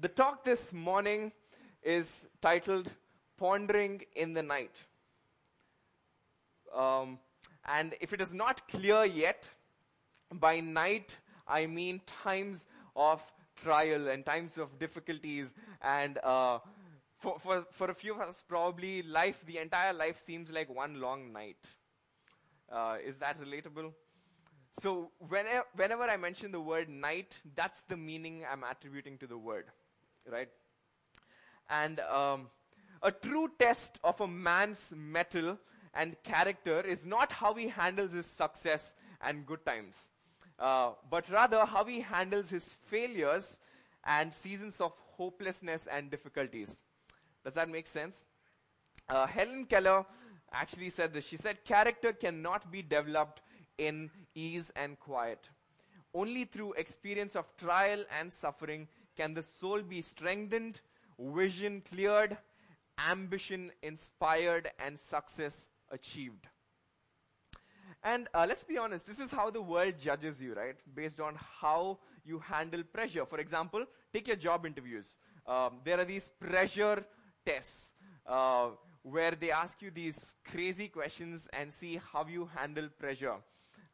The talk this morning is titled Pondering in the Night. Um, and if it is not clear yet, by night I mean times of trial and times of difficulties. And uh, for, for, for a few of us, probably life, the entire life seems like one long night. Uh, is that relatable? So whenever, whenever I mention the word night, that's the meaning I'm attributing to the word, right? And um, a true test of a man's mettle and character is not how he handles his success and good times, uh, but rather how he handles his failures and seasons of hopelessness and difficulties. Does that make sense? Uh, Helen Keller actually said this. She said, Character cannot be developed in ease and quiet. Only through experience of trial and suffering can the soul be strengthened, vision cleared, ambition inspired, and success achieved. And uh, let's be honest, this is how the world judges you, right? Based on how you handle pressure. For example, take your job interviews. Um, there are these pressure tests uh, where they ask you these crazy questions and see how you handle pressure.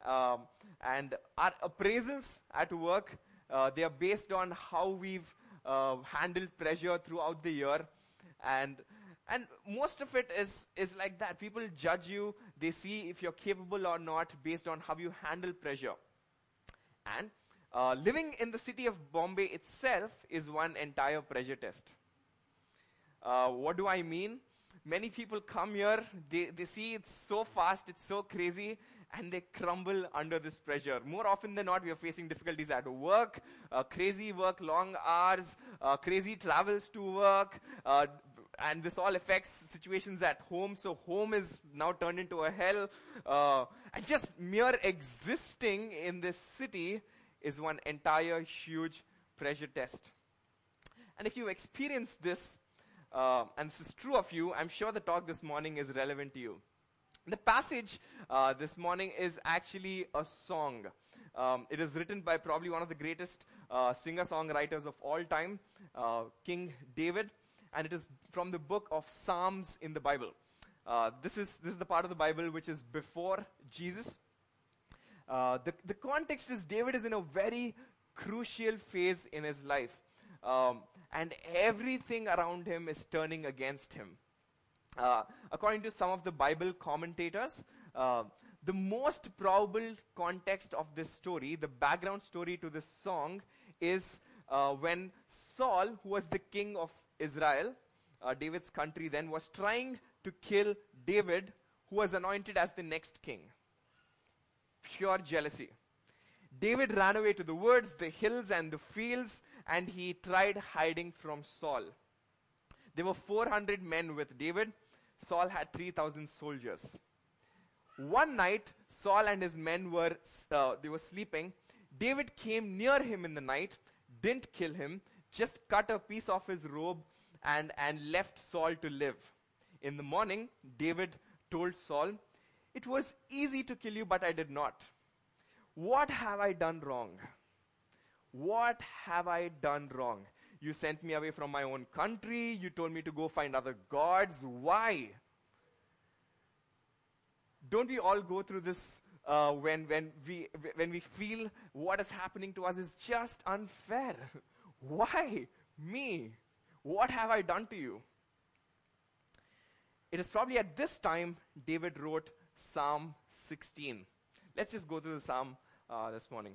Um, and our appraisals at work, uh, they are based on how we've uh, handled pressure throughout the year. And and most of it is, is like that. People judge you, they see if you're capable or not based on how you handle pressure. And uh, living in the city of Bombay itself is one entire pressure test. Uh, what do I mean? Many people come here, they, they see it's so fast, it's so crazy, and they crumble under this pressure. More often than not, we are facing difficulties at work, uh, crazy work, long hours, uh, crazy travels to work, uh, and this all affects situations at home. So home is now turned into a hell, uh, and just mere existing in this city is one entire huge pressure test. And if you experience this, uh, and this is true of you, I'm sure the talk this morning is relevant to you. The passage uh, this morning is actually a song. Um, it is written by probably one of the greatest uh, singer-songwriters of all time, uh, King David, and it is from the book of Psalms in the Bible. Uh, this is this is the part of the Bible which is before Jesus. Uh, the the context is David is in a very crucial phase in his life, um, and everything around him is turning against him. Uh, according to some of the Bible commentators, uh, the most probable context of this story, the background story to this song, is uh, when Saul, who was the king of Israel, uh, David's country then, was trying to kill David, who was anointed as the next king. Pure jealousy. David ran away to the woods, the hills, and the fields, and he tried hiding from Saul. There were 400 men with David Saul had 3,000 soldiers. One night, Saul and his men were, uh, they were sleeping. David came near him in the night, didn't kill him, just cut a piece off his robe and, and left Saul to live. In the morning, David told Saul, It was easy to kill you, but I did not. What have I done wrong? What have I done wrong? You sent me away from my own country. You told me to go find other gods. Why? Don't we all go through this uh, when, when, we, when we feel what is happening to us is just unfair? Why? Me? What have I done to you? It is probably at this time David wrote Psalm 16. Let's just go through the psalm uh, this morning.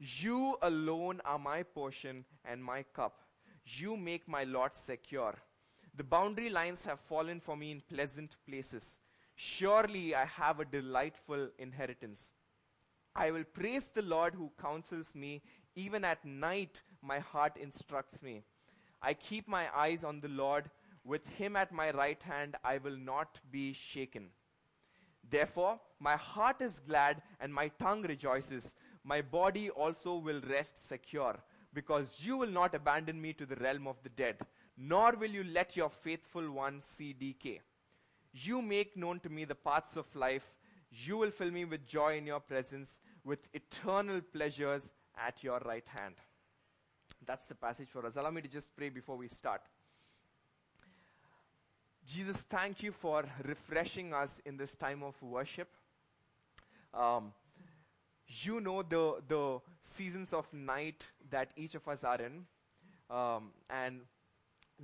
you alone are my portion and my cup. You make my lot secure. The boundary lines have fallen for me in pleasant places. Surely I have a delightful inheritance. I will praise the Lord who counsels me. Even at night, my heart instructs me. I keep my eyes on the Lord. With him at my right hand, I will not be shaken. Therefore, my heart is glad and my tongue rejoices. My body also will rest secure, because you will not abandon me to the realm of the dead, nor will you let your faithful one see decay. You make known to me the paths of life. You will fill me with joy in your presence, with eternal pleasures at your right hand. That's the passage for us. Allow me to just pray before we start. Jesus, thank you for refreshing us in this time of worship. Um, you know the, the seasons of night that each of us are in. Um, and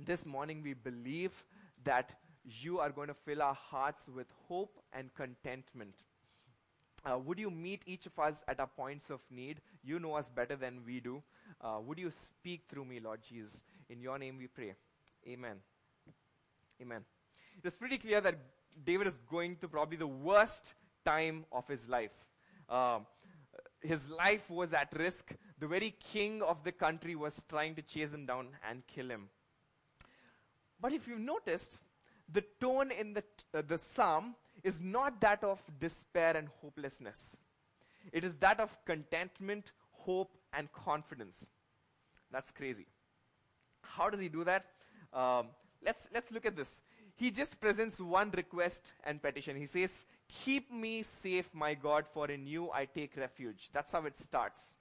this morning we believe that you are going to fill our hearts with hope and contentment. Uh, would you meet each of us at our points of need? You know us better than we do. Uh, would you speak through me, Lord Jesus? In your name we pray. Amen. Amen. It is pretty clear that David is going through probably the worst time of his life. Uh, his life was at risk. The very king of the country was trying to chase him down and kill him. But if you've noticed, the tone in the, uh, the psalm is not that of despair and hopelessness. It is that of contentment, hope, and confidence. That's crazy. How does he do that? Um, let's, let's look at this. He just presents one request and petition. He says, Keep me safe, my God, for in you I take refuge. That's how it starts.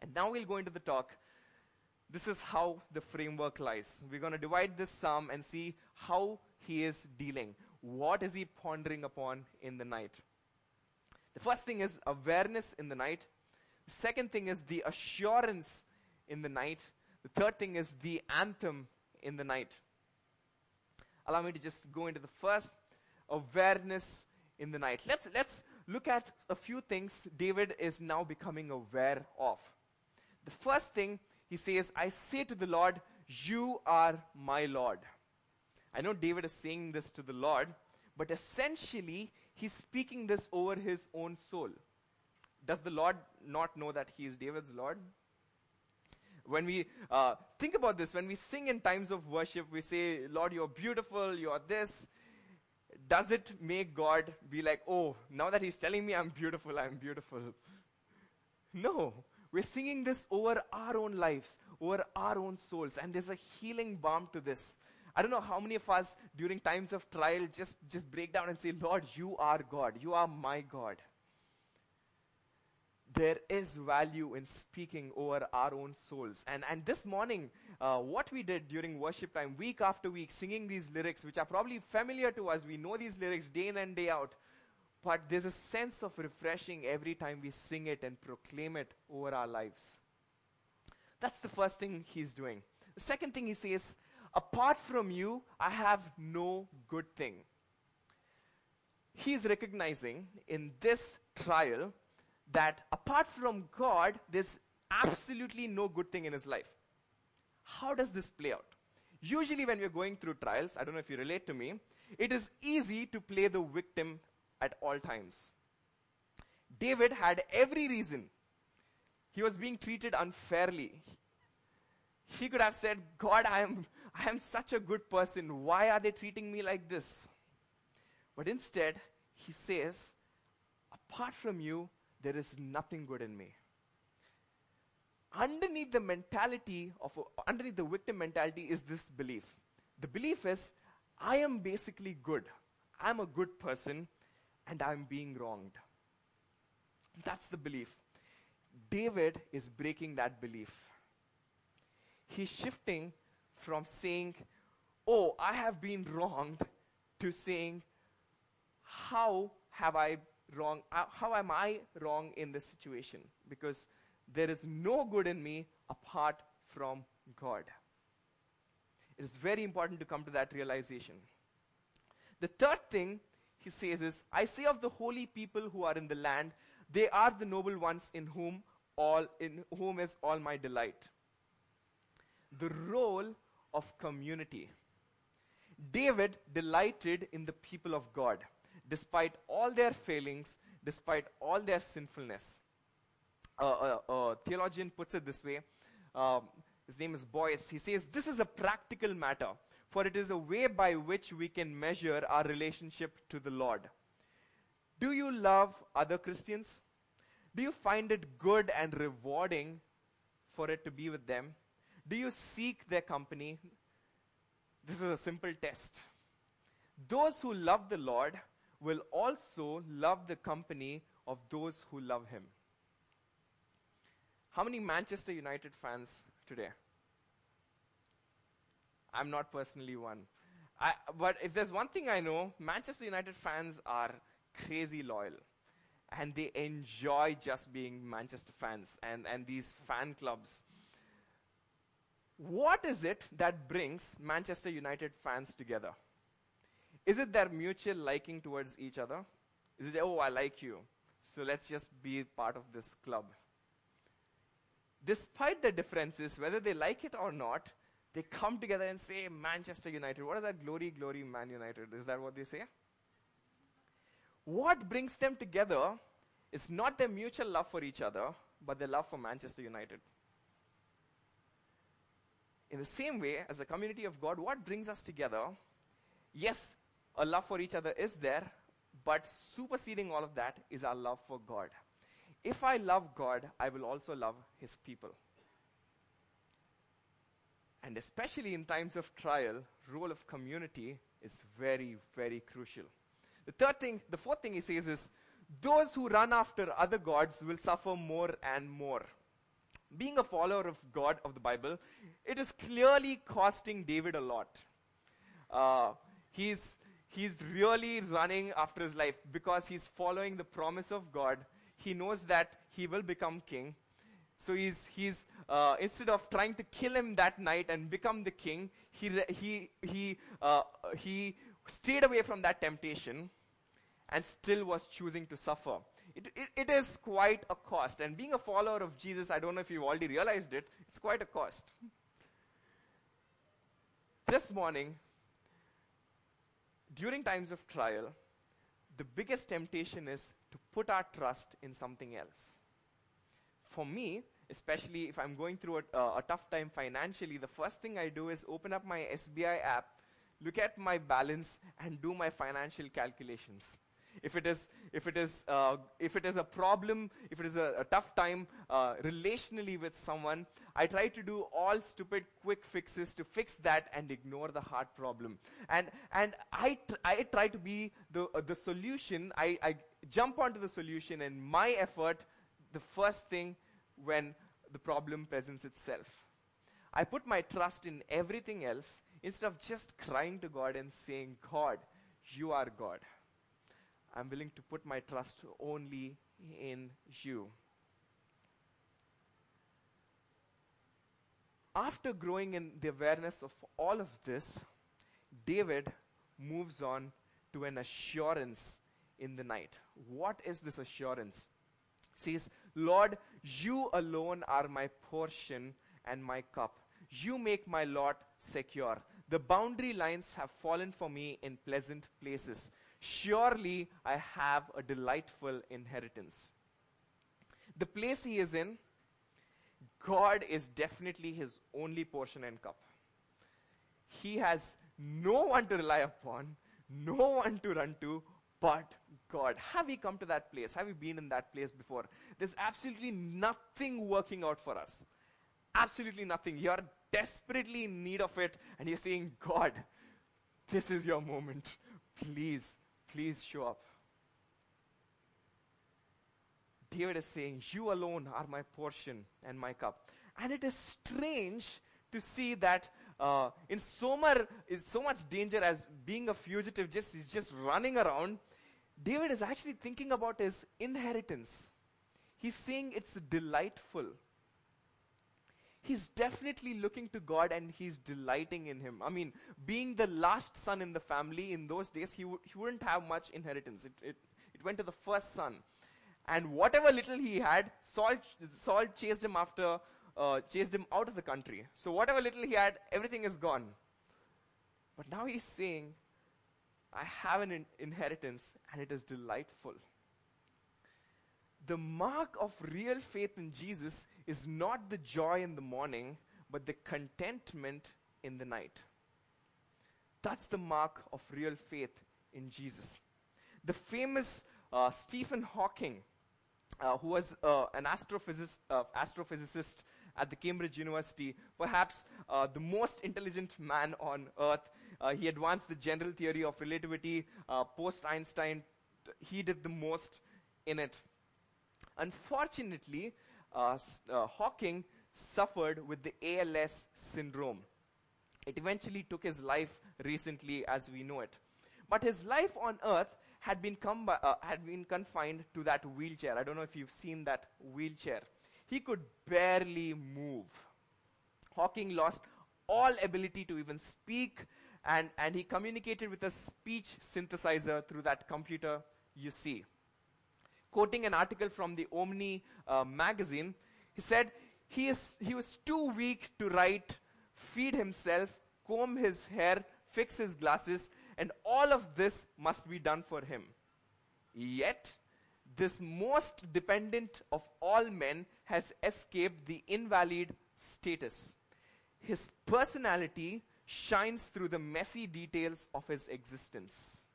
And now we'll go into the talk. This is how the framework lies. We're going to divide this psalm and see how he is dealing. What is he pondering upon in the night? The first thing is awareness in the night. The second thing is the assurance in the night. The third thing is the anthem in the night. Allow me to just go into the first awareness in the night. Let's, let's look at a few things David is now becoming aware of. The first thing he says, I say to the Lord, You are my Lord. I know David is saying this to the Lord, but essentially, he's speaking this over his own soul. Does the Lord not know that he is David's Lord? When we uh, think about this, when we sing in times of worship, we say, Lord, you're beautiful, you're this. Does it make God be like, oh, now that he's telling me I'm beautiful, I'm beautiful? No. We're singing this over our own lives, over our own souls, and there's a healing balm to this. I don't know how many of us during times of trial just, just break down and say, Lord, you are God. You are my God. There is value in speaking over our own souls. And, and this morning, uh, what we did during worship time, week after week, singing these lyrics, which are probably familiar to us, we know these lyrics day in and day out. But there's a sense of refreshing every time we sing it and proclaim it over our lives. That's the first thing he's doing. The second thing he says, Apart from you, I have no good thing. He's recognizing in this trial that apart from God, there's absolutely no good thing in his life. How does this play out? Usually, when we're going through trials, I don't know if you relate to me, it is easy to play the victim at all times. David had every reason. He was being treated unfairly. He could have said, God, I am I am such a good person. Why are they treating me like this? But instead, he says, Apart from you, there is nothing good in me. Underneath the mentality of, underneath the victim mentality is this belief. The belief is, I am basically good. I'm a good person and I'm being wronged. That's the belief. David is breaking that belief. He's shifting from saying, Oh, I have been wronged, to saying, How have I wrong? Uh, how am I wrong in this situation? Because there is no good in me apart from God. It is very important to come to that realization. The third thing he says is, I say of the holy people who are in the land, they are the noble ones in whom all in whom is all my delight. The role of community. David delighted in the people of God, despite all their failings, despite all their sinfulness. Uh, uh, uh, theologian puts it this way um, his name is Boice, he says, This is a practical matter, for it is a way by which we can measure our relationship to the Lord. Do you love other Christians? Do you find it good and rewarding for it to be with them? Do you seek their company? This is a simple test. Those who love the Lord will also love the company of those who love Him. How many Manchester United fans today? I'm not personally one. I, but if there's one thing I know, Manchester United fans are crazy loyal. And they enjoy just being Manchester fans and, and these fan clubs. What is it that brings Manchester United fans together? Is it their mutual liking towards each other? Is it, oh, I like you, so let's just be part of this club? Despite the differences, whether they like it or not, they come together and say, Manchester United. What is that? Glory, glory, Man United. Is that what they say? What brings them together is not their mutual love for each other, but their love for Manchester United. In the same way, as a community of God, what brings us together? Yes, a love for each other is there, but superseding all of that is our love for God. If I love God, I will also love His people. And especially in times of trial, role of community is very, very crucial. The third thing, the fourth thing he says is, those who run after other gods will suffer more and more being a follower of God of the Bible, it is clearly costing David a lot. Uh, he's, he's really running after his life because he's following the promise of God. He knows that he will become king. So he's, he's uh, instead of trying to kill him that night and become the king, he, he, he, uh, he stayed away from that temptation and still was choosing to suffer it, it, it is quite a cost. And being a follower of Jesus, I don't know if you've already realized it, it's quite a cost. This morning, during times of trial, the biggest temptation is to put our trust in something else. For me, especially if I'm going through a, uh, a, tough time financially, the first thing I do is open up my SBI app, look at my balance, and do my financial calculations if it is, if it is, uh, if it is a problem, if it is a, a tough time uh, relationally with someone, I try to do all stupid quick fixes to fix that and ignore the hard problem. And, and I, tr- I try to be the, uh, the solution. I, I jump onto the solution and my effort, the first thing when the problem presents itself. I put my trust in everything else instead of just crying to God and saying, God, you are God. I'm willing to put my trust only in you. After growing in the awareness of all of this, David moves on to an assurance in the night. What is this assurance? He says, Lord, you alone are my portion and my cup. You make my lot secure. The boundary lines have fallen for me in pleasant places. Surely I have a delightful inheritance. The place he is in, God is definitely his only portion and cup. He has no one to rely upon, no one to run to, but God. Have we come to that place? Have we been in that place before? There's absolutely nothing working out for us. Absolutely nothing. You're desperately in need of it, and you're saying, God, this is your moment. Please Please show up. David is saying, You alone are my portion and my cup. And it is strange to see that uh, in so much, is so much danger as being a fugitive, just he's just running around. David is actually thinking about his inheritance. He's saying it's delightful he's definitely looking to God and he's delighting in him. I mean, being the last son in the family in those days, he, w- he wouldn't have much inheritance. It, it, it went to the first son. And whatever little he had, Saul, Saul chased him after, uh, chased him out of the country. So whatever little he had, everything is gone. But now he's saying, I have an in- inheritance and it is delightful. The mark of real faith in Jesus is not the joy in the morning, but the contentment in the night. That's the mark of real faith in Jesus. The famous uh, Stephen Hawking, uh, who was uh, an astrophysicist, uh, astrophysicist at the Cambridge University, perhaps uh, the most intelligent man on earth. Uh, he advanced the general theory of relativity post Einstein. He did the most in it. Unfortunately, Hawking suffered with the ALS syndrome. It eventually took his life recently as we know it. But his life on earth had been, uh, had been confined to that wheelchair. I don't know if you've seen that wheelchair. He could barely move. Hawking lost all ability to even speak, and, and he communicated with a speech synthesizer through that computer you see. Quoting an article from the Omni uh, magazine, he said, he, is, he was too weak to write, feed himself, comb his hair, fix his glasses, and all of this must be done for him. Yet, this most dependent of all men has escaped the invalid status. His personality shines through the messy details of his existence.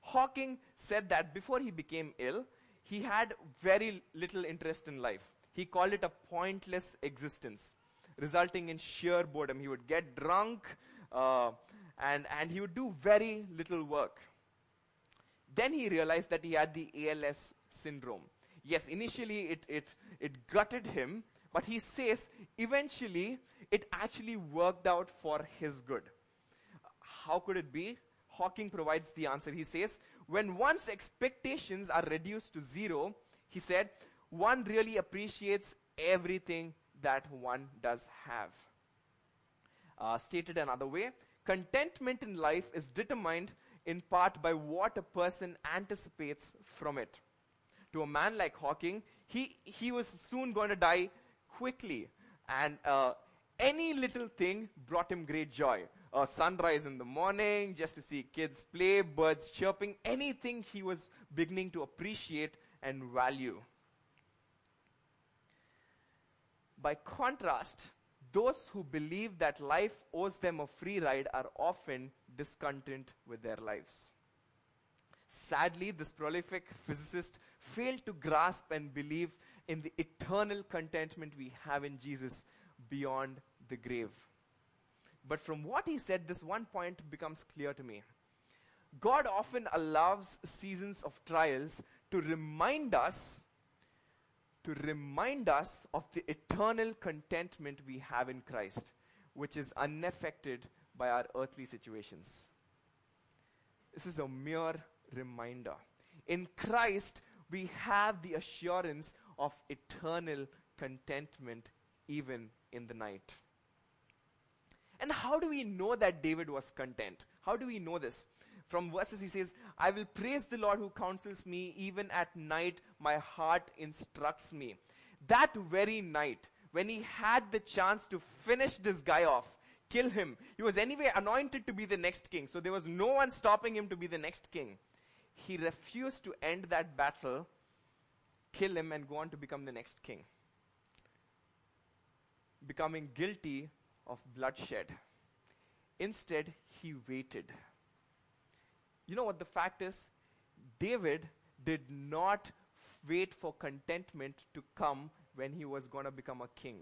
Hawking said that before he became ill, he had very little interest in life. He called it a pointless existence, resulting in sheer boredom. He would get drunk uh, and, and he would do very little work. Then he realized that he had the ALS syndrome. Yes, initially it, it, it gutted him, but he says eventually it actually worked out for his good. How could it be? Hawking provides the answer. He says, when one's expectations are reduced to zero, he said, one really appreciates everything that one does have. Uh, stated another way, contentment in life is determined in part by what a person anticipates from it. To a man like Hawking, he, he was soon going to die quickly, and uh, any little thing brought him great joy. A sunrise in the morning, just to see kids play, birds chirping, anything he was beginning to appreciate and value. By contrast, those who believe that life owes them a free ride are often discontent with their lives. Sadly, this prolific physicist failed to grasp and believe in the eternal contentment we have in Jesus beyond the grave. But from what he said, this one point becomes clear to me. God often allows seasons of trials to remind us to remind us of the eternal contentment we have in Christ, which is unaffected by our earthly situations. This is a mere reminder. In Christ, we have the assurance of eternal contentment even in the night. And how do we know that David was content? How do we know this? From verses he says, I will praise the Lord who counsels me, even at night my heart instructs me. That very night, when he had the chance to finish this guy off, kill him, he was anyway anointed to be the next king, so there was no one stopping him to be the next king. He refused to end that battle, kill him, and go on to become the next king, becoming guilty of bloodshed. Instead, he waited. You know what the fact is? David did not wait for contentment to come when he was going to become a king.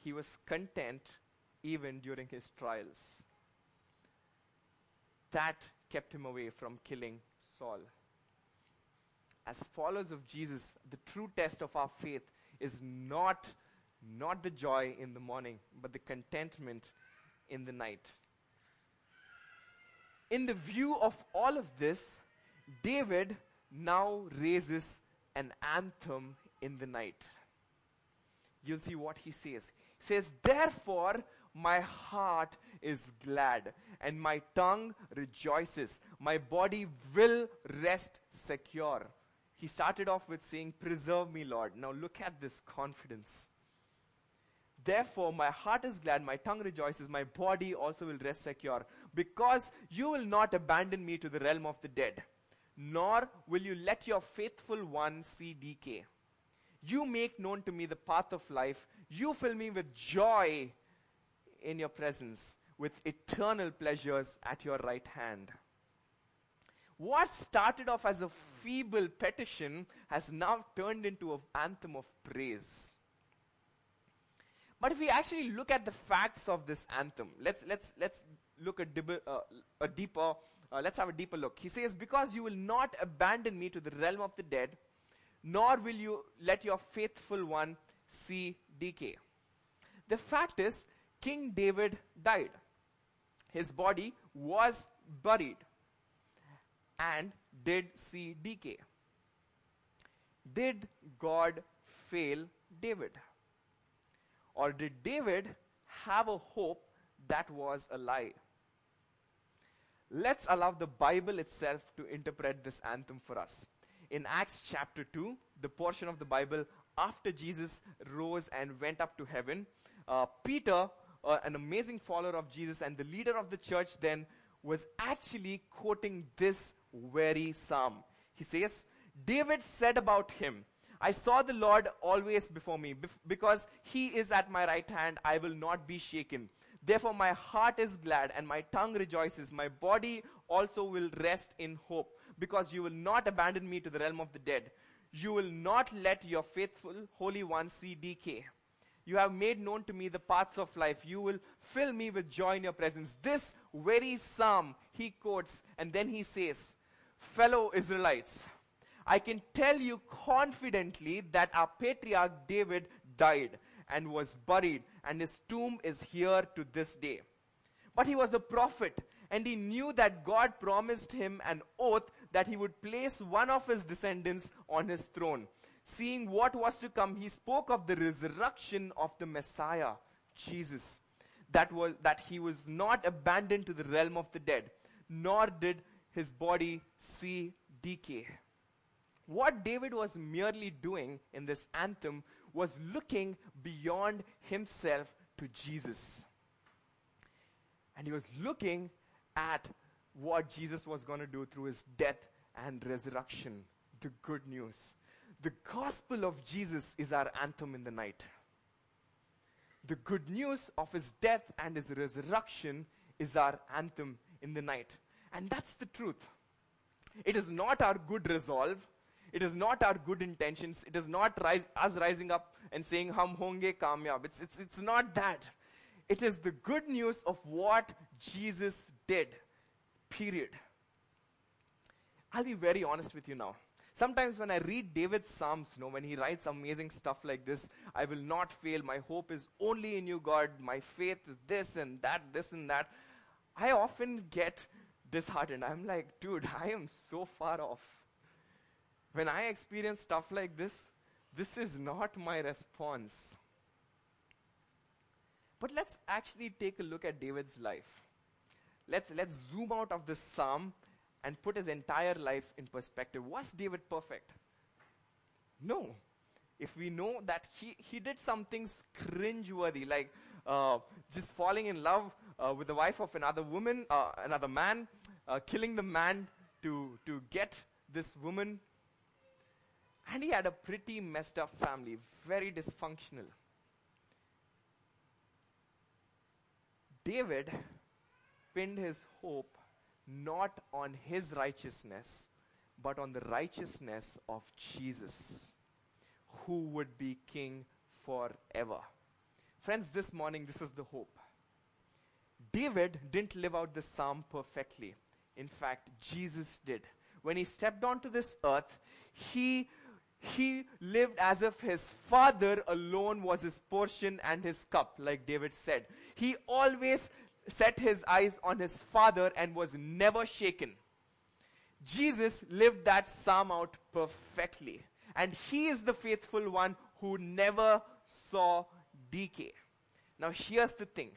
He was content even during his trials. That kept him away from killing Saul. As followers of Jesus, the true test of our faith is not, not the joy in the morning, but the contentment in the night in the view of all of this, David now raises an anthem in the night. You'll see what he says. He says, Therefore, my heart is glad, and my tongue rejoices. My body will rest secure. He started off with saying, Preserve me, Lord. Now look at this confidence. Therefore, my heart is glad, my tongue rejoices, my body also will rest secure, because you will not abandon me to the realm of the dead, nor will you let your faithful one see decay. You make known to me the path of life. You fill me with joy in your presence, with eternal pleasures at your right hand. What started off as a feeble petition has now turned into an anthem of praise. But if we actually look at the facts of this anthem, let's, let's, let's look a, dib- uh, a deeper, uh, let's have a deeper look. He says, Because you will not abandon me to the realm of the dead, nor will you let your faithful one see decay. The fact is, King David died. His body was buried and did see decay. Did God fail David? Or did David have a hope that was a lie? Let's allow the Bible itself to interpret this anthem for us. In Acts chapter 2, the portion of the Bible after Jesus rose and went up to heaven, uh, Peter, uh, an amazing follower of Jesus and the leader of the church then, was actually quoting this very psalm. He says, David said about him, I saw the Lord always before me. Because he is at my right hand, I will not be shaken. Therefore, my heart is glad and my tongue rejoices. My body also will rest in hope, because you will not abandon me to the realm of the dead. You will not let your faithful Holy One see decay. You have made known to me the paths of life. You will fill me with joy in your presence. This very psalm he quotes, and then he says, Fellow Israelites, I can tell you confidently that our patriarch David died and was buried, and his tomb is here to this day. But he was a prophet, and he knew that God promised him an oath that he would place one of his descendants on his throne. Seeing what was to come, he spoke of the resurrection of the Messiah, Jesus, that, was, that he was not abandoned to the realm of the dead, nor did his body see decay. What David was merely doing in this anthem was looking beyond himself to Jesus. And he was looking at what Jesus was going to do through his death and resurrection. The good news. The gospel of Jesus is our anthem in the night. The good news of his death and his resurrection is our anthem in the night. And that's the truth. It is not our good resolve. It is not our good intentions. It is not rise, us rising up and saying, Hum honge kamyab. It's, it's, it's not that. It is the good news of what Jesus did. Period. I'll be very honest with you now. Sometimes when I read David's Psalms, you know, when he writes amazing stuff like this, I will not fail. My hope is only in you, God. My faith is this and that, this and that. I often get disheartened. I'm like, dude, I am so far off. When I experience stuff like this, this is not my response. But let's actually take a look at David's life. Let's, let's zoom out of this psalm and put his entire life in perspective. Was David perfect? No. If we know that he, he did some things cringeworthy, like uh, just falling in love uh, with the wife of another woman, uh, another man, uh, killing the man to, to get this woman. And he had a pretty messed up family, very dysfunctional. David pinned his hope not on his righteousness, but on the righteousness of Jesus, who would be king forever. Friends, this morning, this is the hope. David didn't live out this psalm perfectly. In fact, Jesus did. When he stepped onto this earth, he, he lived as if his father alone was his portion and his cup, like David said. He always set his eyes on his father and was never shaken. Jesus lived that psalm out perfectly. And he is the faithful one who never saw decay. Now, here's the thing.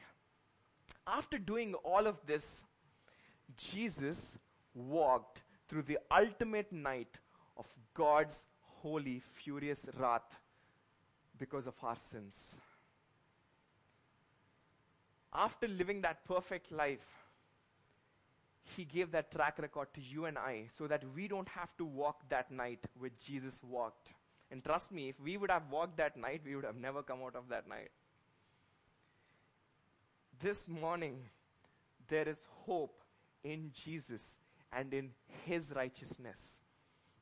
After doing all of this, Jesus walked through the ultimate night of God's holy, furious wrath because of our sins after living that perfect life, he gave that track record to you and I so that we don't have to walk that night which Jesus walked. And trust me, if we would have walked that night, we would have never come out of that night. This morning, there is hope in Jesus and in His righteousness.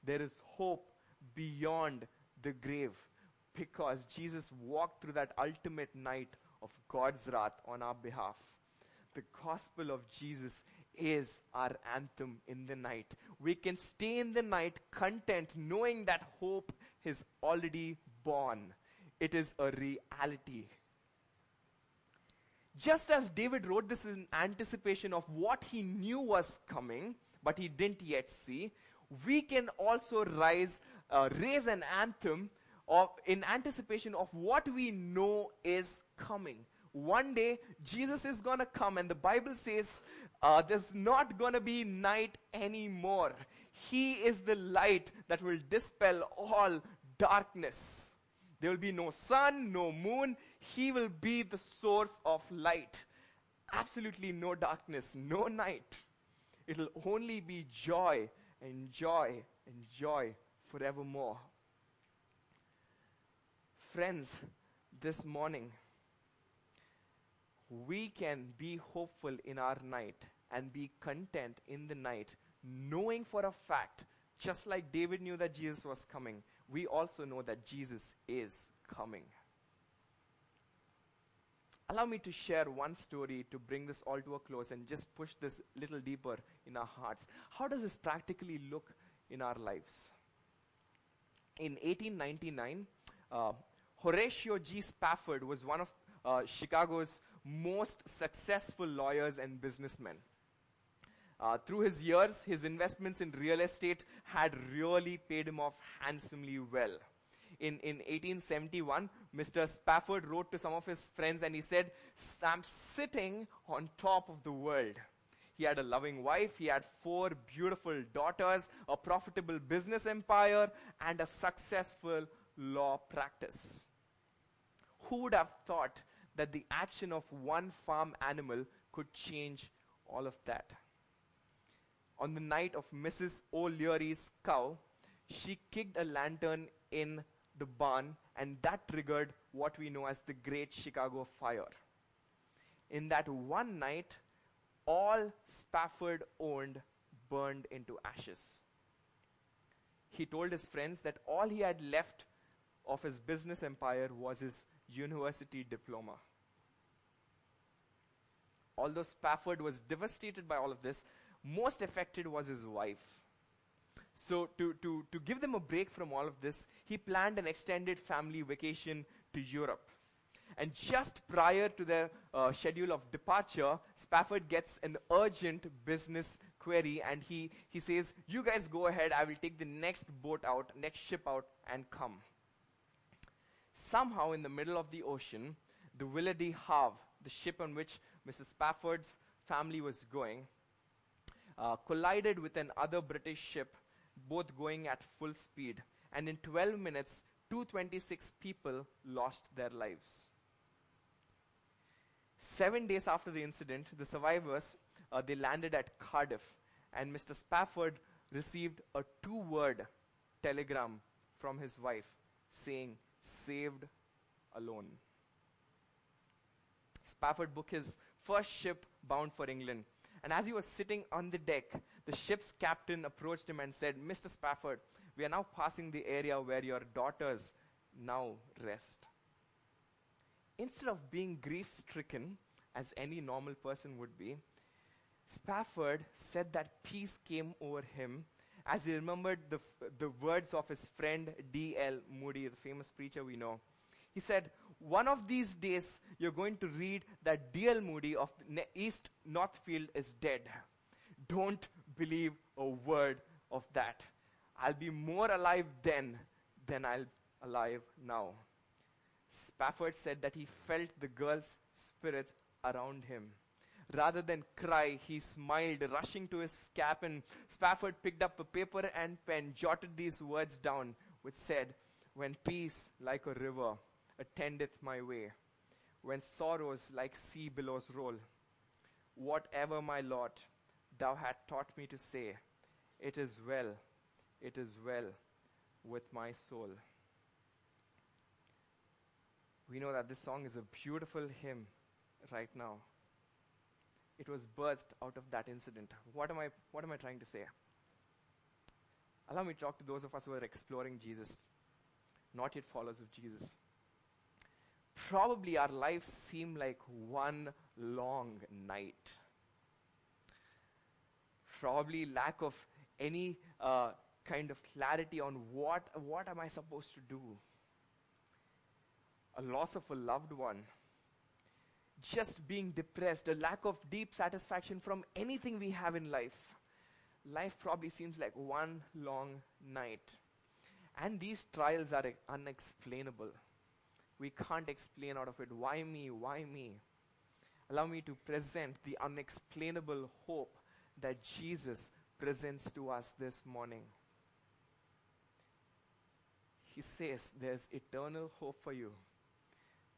There is hope beyond the grave because Jesus walked through that ultimate night of God's wrath on our behalf. The gospel of Jesus is our anthem in the night. We can stay in the night content knowing that hope is already born. It is a reality. Just as David wrote this in anticipation of what he knew was coming, but he didn't yet see, we can also rise, uh, raise an anthem of, in anticipation of what we know is coming. One day, Jesus is going to come, and the Bible says uh, there's not going to be night anymore. He is the light that will dispel all darkness. There will be no sun, no moon. He will be the source of light. Absolutely no darkness, no night. It'll only be joy and joy and joy forevermore. Friends, this morning, we can be hopeful in our night and be content in the night, knowing for a fact, just like David knew that Jesus was coming, we also know that Jesus is coming. Allow me to share one story to bring this all to a close and just push this little deeper in our hearts. How does this practically look in our lives? In 1899, uh, Horatio G. Spafford was one of uh, Chicago's most successful lawyers and businessmen. Uh, through his years, his investments in real estate had really paid him off handsomely well. In, in 1871, Mr. Spafford wrote to some of his friends and he said, I'm sitting on top of the world. He had a loving wife, he had four beautiful daughters, a profitable business empire, and a successful law practice. Who would have thought that the action of one farm animal could change all of that? On the night of Mrs. O'Leary's cow, she kicked a lantern in the barn, and that triggered what we know as the Great Chicago Fire. In that one night, all Spafford owned burned into ashes. He told his friends that all he had left of his business empire was his university diploma. Although Spafford was devastated by all of this, most affected was his wife. So, to, to, to give them a break from all of this, he planned an extended family vacation to Europe. And just prior to their uh, schedule of departure, Spafford gets an urgent business query and he, he says, You guys go ahead, I will take the next boat out, next ship out, and come. Somehow, in the middle of the ocean, the de Havre, the ship on which Mrs. Spafford's family was going, uh, collided with another British ship, both going at full speed. And in 12 minutes, 226 people lost their lives. Seven days after the incident, the survivors uh, they landed at Cardiff, and Mr. Spafford received a two-word telegram from his wife saying, "Saved alone." Spafford booked his first ship bound for England, and as he was sitting on the deck, the ship's captain approached him and said, "Mr. Spafford, we are now passing the area where your daughters now rest." Instead of being grief stricken, as any normal person would be, Spafford said that peace came over him as he remembered the, the words of his friend D.L. Moody, the famous preacher we know. He said, One of these days you're going to read that D.L. Moody of East Northfield is dead. Don't believe a word of that. I'll be more alive then than I'll alive now. Spafford said that he felt the girl's spirit around him. Rather than cry, he smiled, rushing to his cabin. Spafford picked up a paper and pen, jotted these words down, which said, When peace like a river attendeth my way, when sorrows like sea billows roll, whatever my lot thou hast taught me to say, it is well, it is well with my soul. We know that this song is a beautiful hymn right now. It was birthed out of that incident. What am I, what am I trying to say? Allow me to talk to those of us who are exploring Jesus, not yet followers of Jesus. Probably our lives seem like one long night. Probably lack of any uh, kind of clarity on what, what am I supposed to do. A loss of a loved one. Just being depressed, a lack of deep satisfaction from anything we have in life. Life probably seems like one long night. And these trials are unexplainable. We can't explain out of it. Why me? Why me? Allow me to present the unexplainable hope that Jesus presents to us this morning. He says there's eternal hope for you.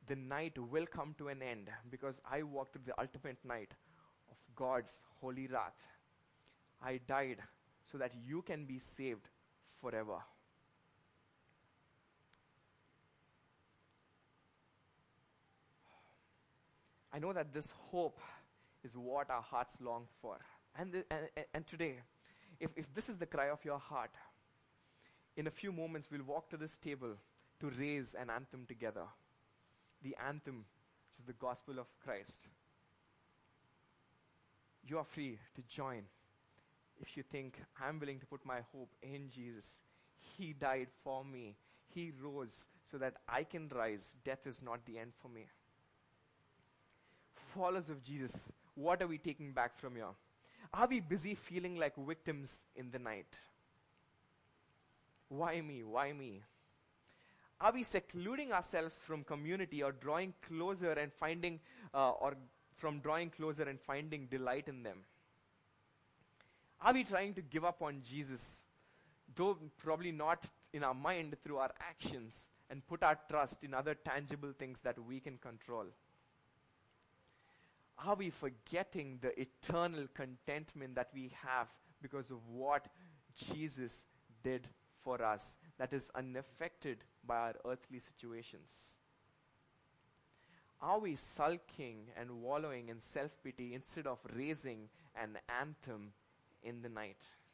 The night will come to an end because I walked through the ultimate night of God's holy wrath. I died so that you can be saved forever. I know that this hope is what our hearts long for. And, the, and, and today, if, if this is the cry of your heart, in a few moments we'll walk to this table to raise an anthem together. The anthem, which is the gospel of Christ. You are free to join if you think, I'm willing to put my hope in Jesus. He died for me. He rose so that I can rise. Death is not the end for me followers of Jesus, what are we taking back from here? Are we busy feeling like victims in the night? Why me? Why me? Are we secluding ourselves from community or drawing closer and finding, uh, or from drawing closer and finding delight in them? Are we trying to give up on Jesus, though probably not in our mind through our actions, and put our trust in other tangible things that we can control? are we forgetting the eternal contentment that we have because of what Jesus did for us that is unaffected by our earthly situations? Are we sulking and wallowing in self pity instead of raising an anthem in the night?